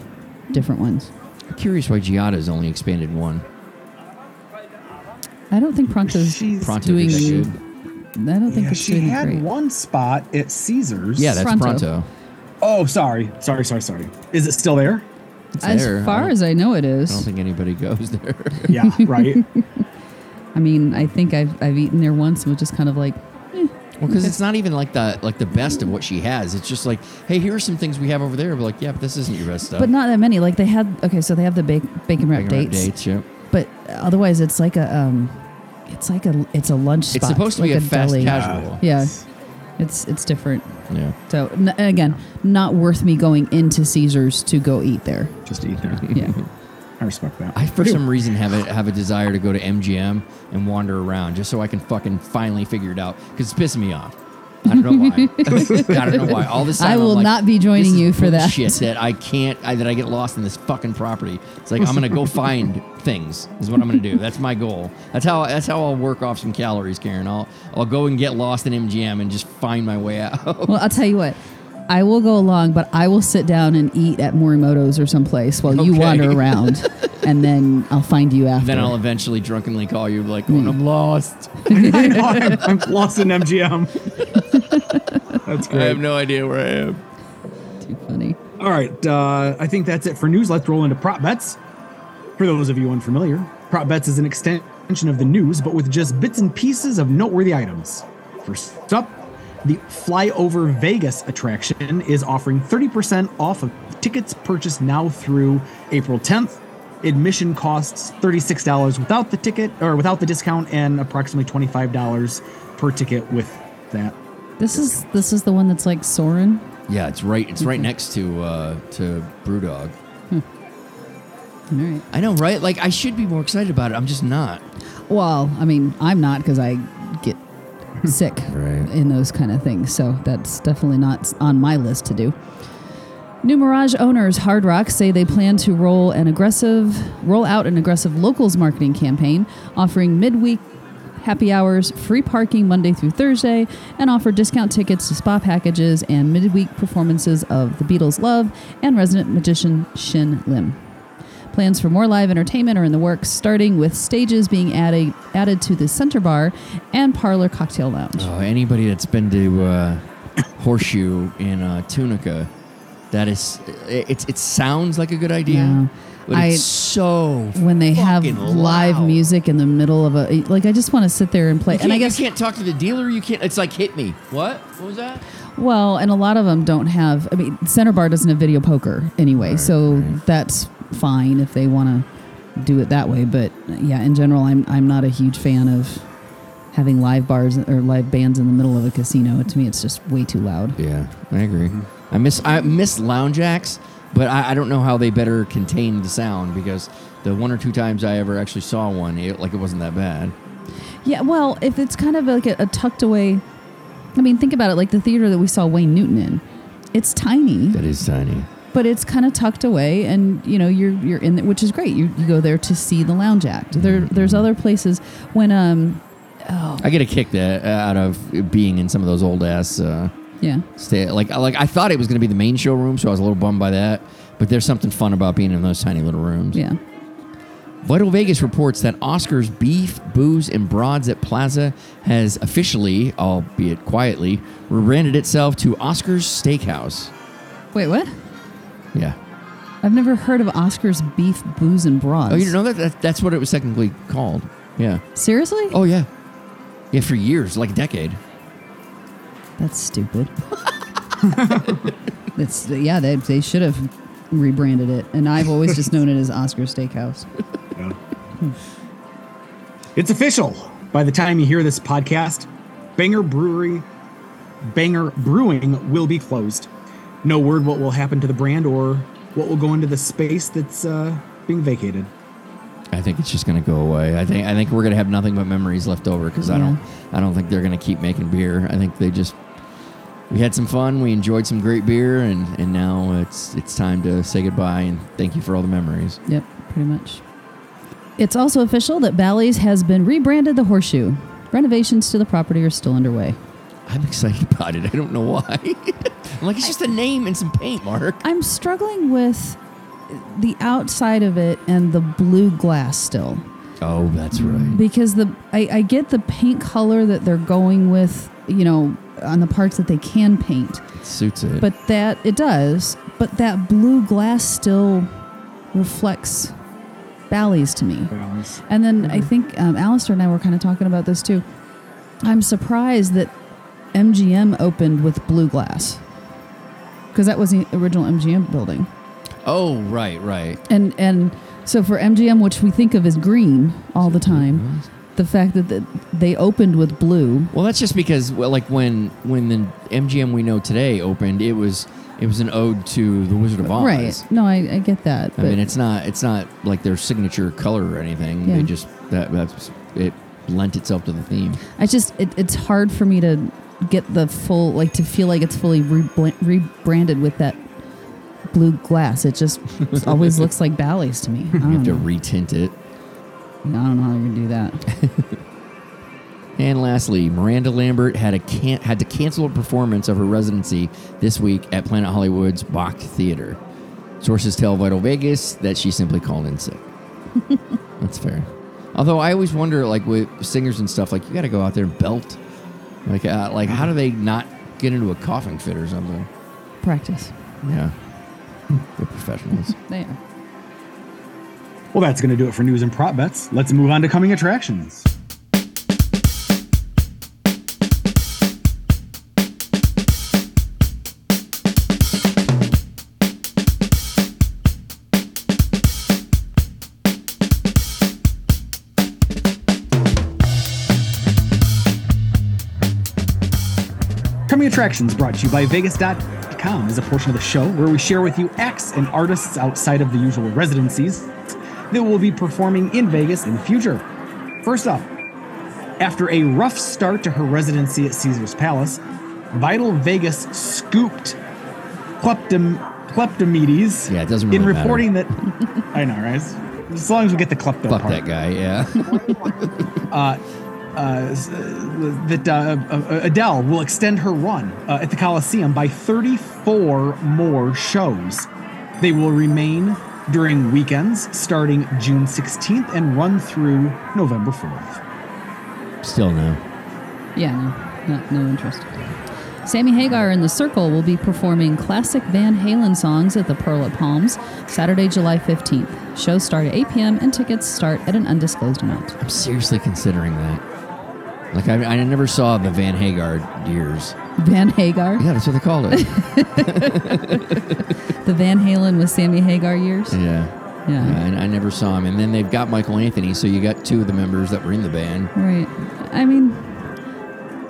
different ones. I'm curious why Giada's only expanded one. I don't think Pronto's She's- Pronto doing. did that I don't think Yeah, it's she doing had great. one spot at Caesars. Yeah, that's Pronto. Pronto. Oh, sorry, sorry, sorry, sorry. Is it still there? It's As there. Far don't- as I know, it is. I don't think anybody goes there. Yeah, right. I mean, I think I've I've eaten there once and was just kind of like, Well, because it's not even like the like the best of what she has. It's just like, hey, here are some things we have over there. But like, yeah, but this isn't your best stuff. but not that many. Like they had okay, so they have the bacon, bacon wrap Bacon wrap dates, dates. Yep. but otherwise it's like a um, it's like a it's a lunch spot. It's supposed to like be a, fast deli. casual. Yeah, it's it's different. Yeah. So n- again, not worth me going into Caesars to go eat there. Just eat there. Yeah. I respect that. I for some reason have a have a desire to go to MGM and wander around just so I can fucking finally figure it out because it's pissing me off. I don't know why. I don't know why. All this time I will like, not be joining you for that. bullshit that I can't. I, that I get lost in this fucking property. It's like I'm gonna go find things. Is what I'm gonna do. That's my goal. That's how. That's how I'll work off some calories, Karen. I'll I'll go and get lost in MGM and just find my way out. Well, I'll tell you what. I will go along, but I will sit down and eat at Morimoto's or someplace while you Okay. wander around, and then I'll find you after. then I'll eventually drunkenly call you like, oh, I'm mm. lost. I know, I'm, I'm lost in MGM. That's great. I have no idea where I am. Too funny. All right, uh, I think that's it for news. Let's roll into prop bets. For those of you unfamiliar, prop bets is an extension of the news, but with just bits and pieces of noteworthy items. First up, the Flyover Vegas attraction is offering 30% off of tickets purchased now through April 10th. Admission costs $36 without the ticket or without the discount and approximately $25 per ticket with that. This is this is the one that's like Soarin'. Yeah, it's right. It's right next to uh, to Brewdog. All right. I know, right? Like I should be more excited about it. I'm just not. Well, I mean, I'm not because I get sick Right. in those kind of things. So that's definitely not on my list to do. New Mirage owners Hard Rock say they plan to roll an aggressive roll out an aggressive locals marketing campaign offering midweek happy hours, free parking Monday through Thursday, and offer discount tickets to spa packages and midweek performances of The Beatles Love and resident magician Shin Lim. Plans for more live entertainment are in the works, starting with stages being added added to the center bar and parlor cocktail lounge. Oh, anybody that's been to uh, Horseshoe in uh, Tunica, that is, it, it sounds like a good idea, Yeah. But I- it's so when they have fucking live loud. music in the middle of a like, I just want to sit there and play. And I guess you can't talk to the dealer. You can't. It's like hit me. What? What was that? well, and a lot of them don't have. I mean, center bar doesn't have video poker anyway, so that's fine if they want to do it that way. But yeah, in general, I'm I'm not a huge fan of having live bars or live bands in the middle of a casino. To me, it's just way too loud. Yeah, I agree. I miss I miss lounge acts, but I, I don't know how they better contain the sound because the one or two times I ever actually saw one, it, like it wasn't that bad. Yeah, well, if it's kind of like a, a tucked away, I mean, think about it, like the theater that we saw Wayne Newton in. it's tiny, That is tiny. but it's kind of tucked away, and you know you're you're in which is great. You, you go there to see the lounge act. There there's other places when um I get a kick that out of being in some of those old ass uh, yeah stay. Like like I thought it was going to be the main showroom, so I was a little bummed by that. But there's something fun about being in those tiny little rooms. yeah Vital Vegas reports that Oscar's Beef, Booze, and Broads at Plaza has officially, albeit quietly, rebranded itself to Oscar's Steakhouse. wait what? Yeah. I've never heard of Oscar's beef booze and broads. Oh, you know that? that? That's what it was technically called. Yeah. seriously? Oh, yeah. Yeah, for years, like a decade. That's stupid. That's yeah. They they should have rebranded it, and I've always just known it as Oscar Steakhouse. Yeah. It's official. By the time you hear this podcast, Banger Brewery, Banger Brewing will be closed. No word what will happen to the brand or what will go into the space that's uh, being vacated. I think it's just going to go away. I think I think we're going to have nothing but memories left over because I don't I don't think they're going to keep making beer. I think they just we had some fun, we enjoyed some great beer, and and now it's it's time to say goodbye and thank you for all the memories. Yep, pretty much. It's also official that Bally's has been rebranded the Horseshoe. Renovations to the property are still underway. I'm excited about it. I don't know why. I'm like it's just a name and some paint, Mark. I'm struggling with the outside of it and the blue glass still. Oh, that's right. because the I, I get the paint color that they're going with, you know, on the parts that they can paint. It suits it. But that it does, but that blue glass still reflects Bally's to me. Bally's. And then I think um, Alistair and I were kind of talking about this too. I'm surprised that MGM opened with blue glass because that was the original MGM building. oh, right, right. And and so for MGM, which we think of as green all the time, the fact that the, they opened with blue. Well, that's just because, well, like when when the MGM we know today opened, it was it was an ode to the Wizard of Oz. Right. No, I, I get that. I mean, it's not it's not like their signature color or anything. Yeah. They just that that's it lent itself to the theme. I just it, it's hard for me to get the full like to feel like it's fully rebranded with that blue glass. It just always looks like Bally's to me. I You have to retint it. I don't know how you're gonna do that. And lastly, Miranda Lambert had a can- had to cancel a performance of her residency this week at Planet Hollywood's Bakkt Theater. Sources tell Vital Vegas that she simply called in sick. That's fair. Although I always wonder, like with singers and stuff, like you got to go out there and belt. Like, uh, like how do they not get into a coughing fit or something? Practice. Yeah, they're professionals. They are. Well, that's going to do it for news and prop bets. Let's move on to coming attractions. Coming Attractions brought to you by Vegas.com is a portion of the show where we share with you acts and artists outside of the usual residencies that will be performing in Vegas in the future. First up, after a rough start to her residency at Caesar's Palace, Vital Vegas scooped Kleptom, Kleptomedes Yeah, it doesn't in really matter. reporting that. I know, right? As long as we get the klepto Fuck part that guy. Yeah. uh, s- that uh, uh, Adele will extend her run uh, at the Coliseum by 34 more shows. They will remain during weekends starting June 16th and run through November 4th. Still no. Yeah, no, no, no interest. Sammy Hagar and the Circle will be performing classic Van Halen songs at the Pearl at Palms Saturday, July 15th. Shows start at 8 p.m. and tickets start at an undisclosed amount. I'm seriously considering that. Like I, I never saw the Van Hagar years. Van Hagar? Yeah, that's what they called it. The Van Halen with Sammy Hagar years? yeah. Yeah. I, I never saw him, and then they've got Michael Anthony, so you got two of the members that were in the band. Right. I mean,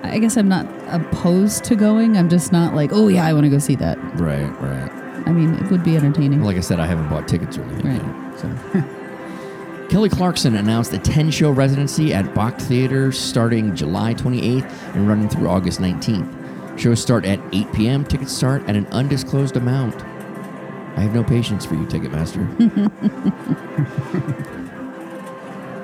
I guess I'm not opposed to going. I'm just not like, oh, yeah, I want to go see that. Right, right. I mean, it would be entertaining. Like I said, I haven't bought tickets or anything. Right. yet, so. Kelly Clarkson announced a 10 show residency at Bakkt Theater starting July 28th and running through August 19th. Shows start at 8 p.m. Tickets start at an undisclosed amount. I have no patience for you, Ticketmaster.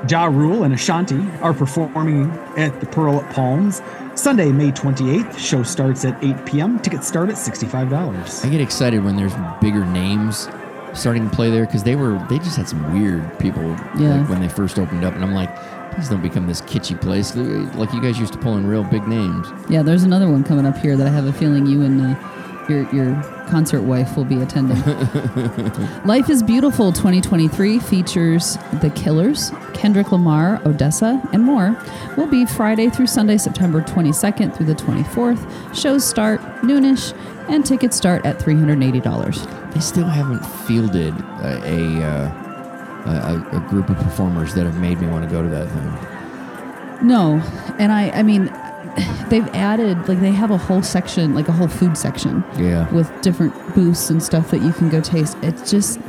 Ja Rule and Ashanti are performing at the Pearl at Palms Sunday, May 28th. Show starts at 8 p.m. Tickets start at $65. I get excited when there's bigger names starting to play there because they were they just had some weird people Yeah. like, when they first opened up, and I'm like, please don't become this kitschy place. Like you guys used to pull in real big names. Yeah, there's another one coming up here that I have a feeling you and uh, your your concert wife will be attending. Life is Beautiful 2023 features The Killers, Kendrick Lamar, ODESZA, and more. Will be Friday through Sunday, September 22nd through the 24th. Shows start noonish, and tickets start at $380. They still haven't fielded a a, uh, a, a group of performers that have made me want to go to that thing. No, and I I mean they've added like they have a whole section, like a whole food section. Yeah. With different booths and stuff that you can go taste. It's just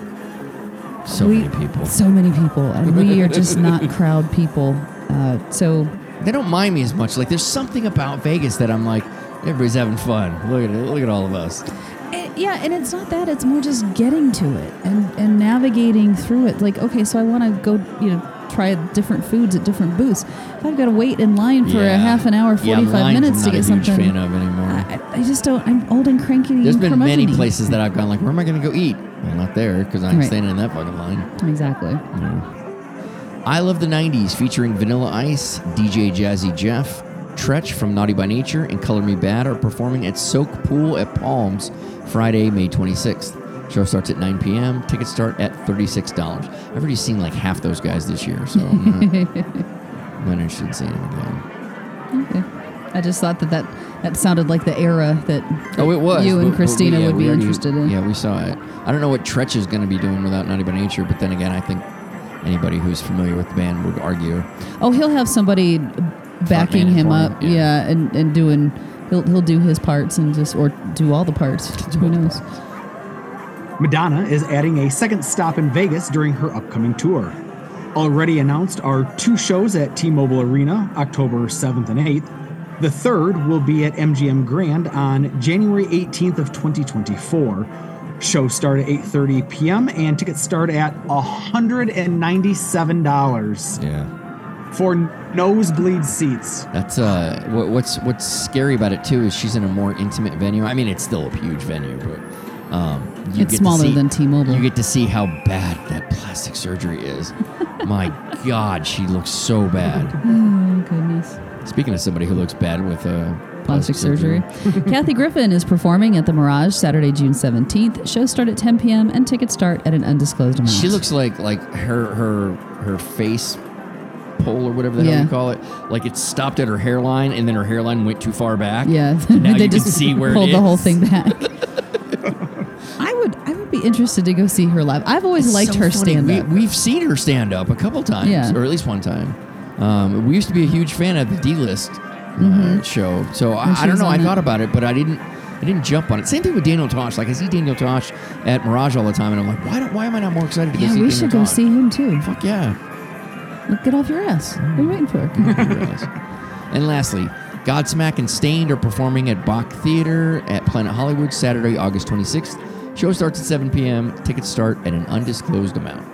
So we- many people. So many people, and we are just not crowd people. Uh, so They don't mind me as much. Like there's something about Vegas that I'm like, everybody's having fun. Look at it. Look at all of us. eh, yeah, and it's not that; it's more just getting to it and and navigating through it. Like, okay, so I want to go, you know, try different foods at different booths. If I've got to wait in line for a half an hour, Yeah, forty five lines minutes I'm to not get a huge something, fan of anymore. I, I just don't. I'm old and cranky. There's been many places that I've gone like, where am I going to go eat? Well, not there because I'm Right. standing in that fucking line. Exactly. You know. I Love the 90s featuring Vanilla Ice, DJ Jazzy Jeff, Treach from Naughty by Nature, and Color Me Badd are performing at Soak Pool at Palms Friday, May 26th. Show starts at 9 p.m. Tickets start at $36. I've already seen like half those guys this year, so I'm not, not interested in seeing them again. Okay. I just thought that, that that sounded like the era that, Oh, it was. you and but Christina we- yeah, would be already- interested in. Yeah, we saw it. I don't know what Treach is going to be doing without Naughty by Nature, but then again, I think anybody who's familiar with the band would argue. Oh, he'll have somebody backing him up. him, Yeah. and, and doing he'll he'll do his parts and just or do all the parts. Who knows? Madonna is adding a second stop in Vegas during her upcoming tour. Already announced are two shows at T-Mobile Arena, October 7th and 8th. The third will be at MGM Grand on January 18th of 2024. Shows start at 8:30 p.m. and tickets start at $197 Yeah. For nosebleed seats. That's uh, what, what's what's scary about it too is she's in a more intimate venue. I mean, it's still a huge venue, but um, you It's get to smaller see- than T-Mobile. You get to see how bad that plastic surgery is. My God, she looks so bad. Oh goodness. Speaking of somebody who looks bad with uh, Plastic surgery. Kathy Griffin is performing at the Mirage Saturday, June 17th. Shows start at 10 p.m. and tickets start at an undisclosed amount. She looks like like her her her face pole or whatever the hell you call it. Like it stopped at her hairline, and then her hairline went too far back. Yeah, And now they you can see where it pulled the whole thing back. I would, I would be interested to go see her live. I've always It's liked so her funny. stand we, up. We've seen her stand up a couple times, Yeah. or at least one time. Um, we used to be a huge fan of the D List uh, Mhm. show, so I, I don't know. I that. thought about it, but I didn't. I didn't jump on it. Same thing with Daniel Tosh. Like I see Daniel Tosh at Mirage all the time, and I'm like, why don't? Why am I not more excited to go see? Yeah, we Daniel should go Tosh? see him too. Fuck yeah! Look, Get off your ass. What are you waiting for? and lastly, Godsmack and Staind are performing at Bakkt Theater at Planet Hollywood Saturday, August 26th. Show starts at 7 p.m. Tickets start at an undisclosed amount.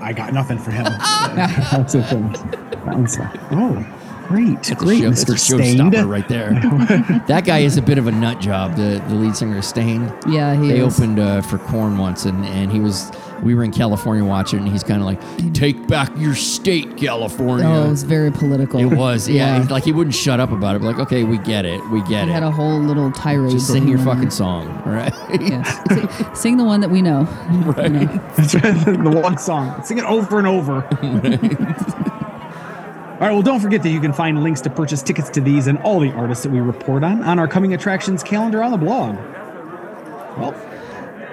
I got nothing for him. That's the thing. That one's oh, great, That's a great, show- that's Mr. a Staind. showstopper right there. that guy is a bit of a nut job. The the lead singer of Staind. Yeah, he They is. opened uh, for Korn once, and and he was. We were in California watching, and he's kind of like, "Take back your state, California." Oh, it was very political. It was, yeah. Yeah. Like he wouldn't shut up about it. But like, okay, we get it, we get He it. had a whole little tirade. Just sing your fucking on. song, right? Yes. Sing- Sing the one that we know. Right. You know. Right, the one song. Sing it over and over. All right, well, don't forget that you can find links to purchase tickets to these and all the artists that we report on on our coming attractions calendar on the blog. Well,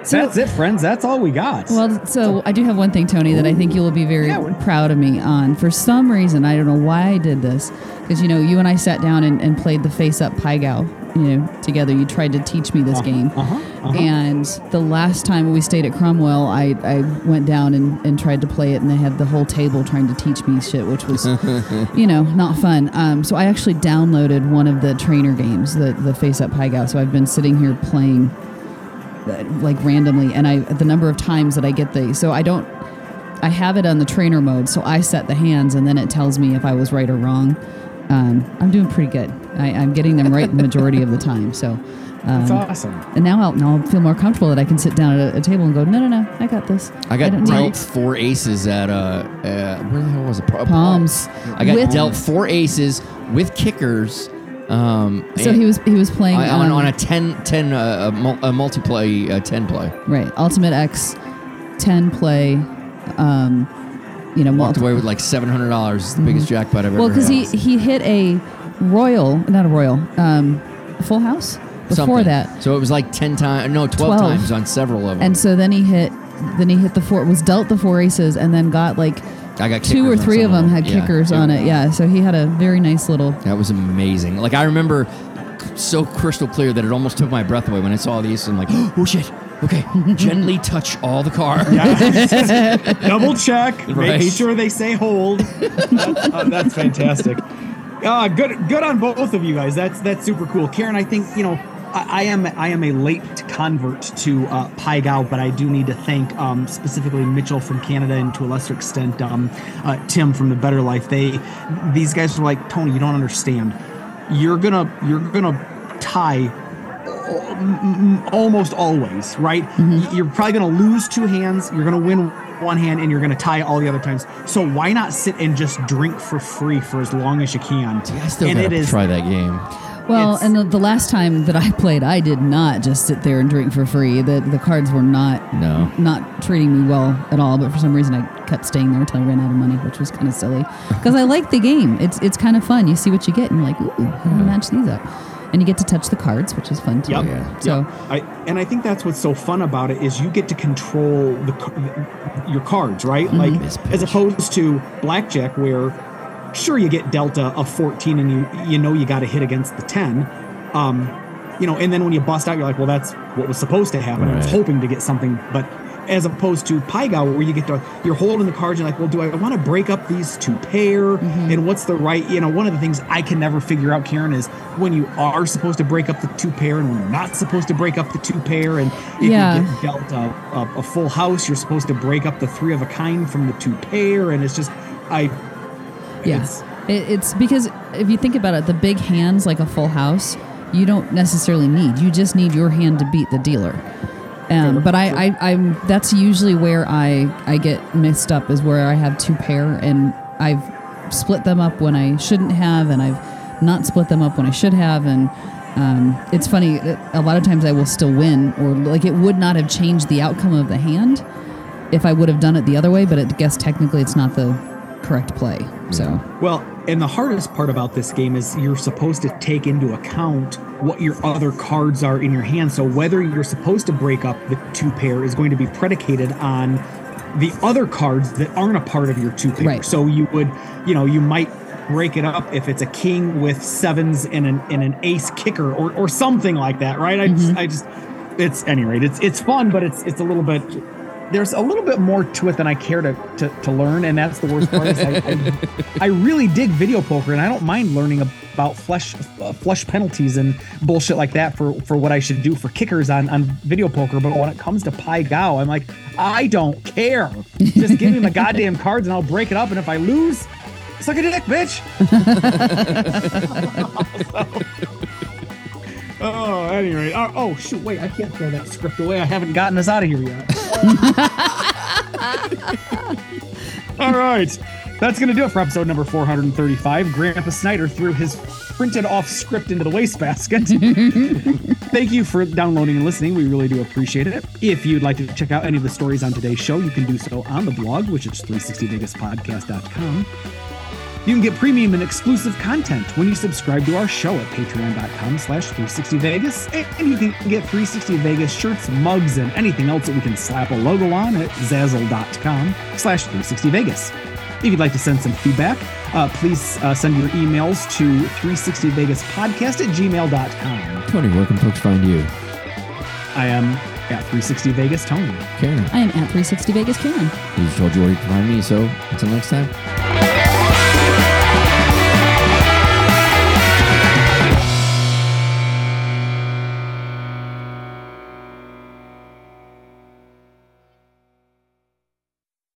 So- that's it, friends. That's all we got. Well, so I do have one thing, Tony, that I think you will be very Yeah, proud of me on. For some reason, I don't know why I did this, because you know, you and I sat down and, and played the face up Pai Gow you know together. You tried to teach me this game, uh-huh, uh-huh. and the last time we stayed at Cromwell, I, I went down and, and tried to play it, and they had the whole table trying to teach me shit, which was you know not fun. Um, so I actually downloaded one of the trainer games, the the Face Up Pai Gow. So I've been sitting here playing like randomly, and I the number of times that I get the so I don't. I have it on the trainer mode, so I set the hands, and then it tells me if I was right or wrong. Um, I'm doing pretty good. I, I'm getting them right the majority of the time. So, um, That's awesome. and now I'll, now I'll feel more comfortable that I can sit down at a, a table and go, no, no, no, I got this. I got don't dealt four aces at uh, uh where the hell was it? Pro- Palms. I got With- dealt four aces with kickers. Um, So he was he was playing on, on, um, on a 10, 10 uh, a, mul- a multiplay uh, ten play. right Ultimate X, ten play, um, you know, Walked multi- away with like seven hundred dollars, the biggest jackpot I've well because he had. he hit a royal, not a royal, um, full house before Something. that, So it was like ten times, no, twelve, 12. times on several of them. and so then he hit. Then he hit the four, was dealt the four aces, and then got like I got two or kickers on three of them had Yeah, kickers two. on it. Yeah, so he had a very nice little. That was amazing. Like I remember so crystal clear that it almost took my breath away when I saw these. I'm like, oh shit. Okay, gently touch all the cards. Double check. Right. Make sure they say hold. that's, uh, that's fantastic. Uh, good, good on both of you guys. That's that's super cool. Karen, I think you know. I, I am I am a late convert to uh, Pai Gow, but I do need to thank um, specifically Mitchell from Canada and to a lesser extent um, uh, Tim from the Better Life. They these guys were like Tony, you don't understand. You're gonna you're gonna tie almost always, right? Y- You're probably going to lose two hands. You're going to win one hand, and you're going to tie all the other times. So why not sit and just drink for free for as long as you can? I still and it is try that game. Well, It's- and the, the last time that I played, I did not just sit there and drink for free. The the cards were not No. not treating me well at all. But for some reason, I kept staying there until I ran out of money, which was kind of silly. Because I like the game. It's it's kind of fun. You see what you get, and you're like, ooh, how do I match these up? And you get to touch the cards, which is fun too. Yep. Yeah. So Yep. I and I think that's what's so fun about it is you get to control the your cards, right? Mm-hmm. Like as opposed to blackjack, where sure you get delta of 14 and you you know you got to hit against the 10. Um, you know, and then when you bust out, you're like, well, that's what was supposed to happen. I was hoping to get something, but as opposed to Pai Gow, where you get to you're holding the cards, you're like, well, do I I want to break up these two pair? And what's the right? You know, one of the things I can never figure out, Karen, is when you are supposed to break up the two pair and when you're not supposed to break up the two pair. And if Yeah. you get dealt a, a, a full house, you're supposed to break up the three of a kind from the two pair. And it's just, I, Yes. It, it's because if you think about it, the big hands like a full house, you don't necessarily need. You just need your hand to beat the dealer. Um, but I, I, I'm that's usually where I, I get mixed up is where I have two pair and I've split them up when I shouldn't have and I've not split them up when I should have and um, it's funny a lot of times I will still win or like it would not have changed the outcome of the hand if I would have done it the other way but I guess technically it's not the correct play so mm-hmm. Well, and the hardest part about this game is you're supposed to take into account what your other cards are in your hand. So whether you're supposed to break up the two pair is going to be predicated on the other cards that aren't a part of your two pair. Right. So you would, you know, you might break it up if it's a king with sevens and an and an ace kicker or or something like that, right? I just mm-hmm. I just it's any rate, it's it's fun, but it's it's a little bit there's a little bit more to it than I care to, to, to learn, and that's the worst part. Is I, I, I really dig video poker, and I don't mind learning about flush uh, flush penalties and bullshit like that for, for what I should do for kickers on, on video poker. But when it comes to Pai Gow, I'm like, I don't care. Just give me my goddamn cards, and I'll break it up. And if I lose, suck a dick, bitch. Oh, anyway. Oh, oh, shoot. Wait, I can't throw that script away. I haven't gotten us out of here yet. All right. That's going to do it for episode number 435. Grandpa Snyder threw his printed off script into the wastebasket. Thank you for downloading and listening. We really do appreciate it. If you'd like to check out any of the stories on today's show, you can do so on the blog, which is 360vegaspodcast.com. You can get premium and exclusive content when you subscribe to our show at patreon.com slash 360vegas. And you can get 360 Vegas shirts, mugs, and anything else that we can slap a logo on at zazzle.com slash 360vegas. If you'd like to send some feedback, uh, please uh, send your emails to 360vegaspodcast at gmail.com. Tony, where can folks find you? I am at 360 Vegas Tony. Karen. I am at 360 Vegas Karen. He's told you where you can find me. So until next time,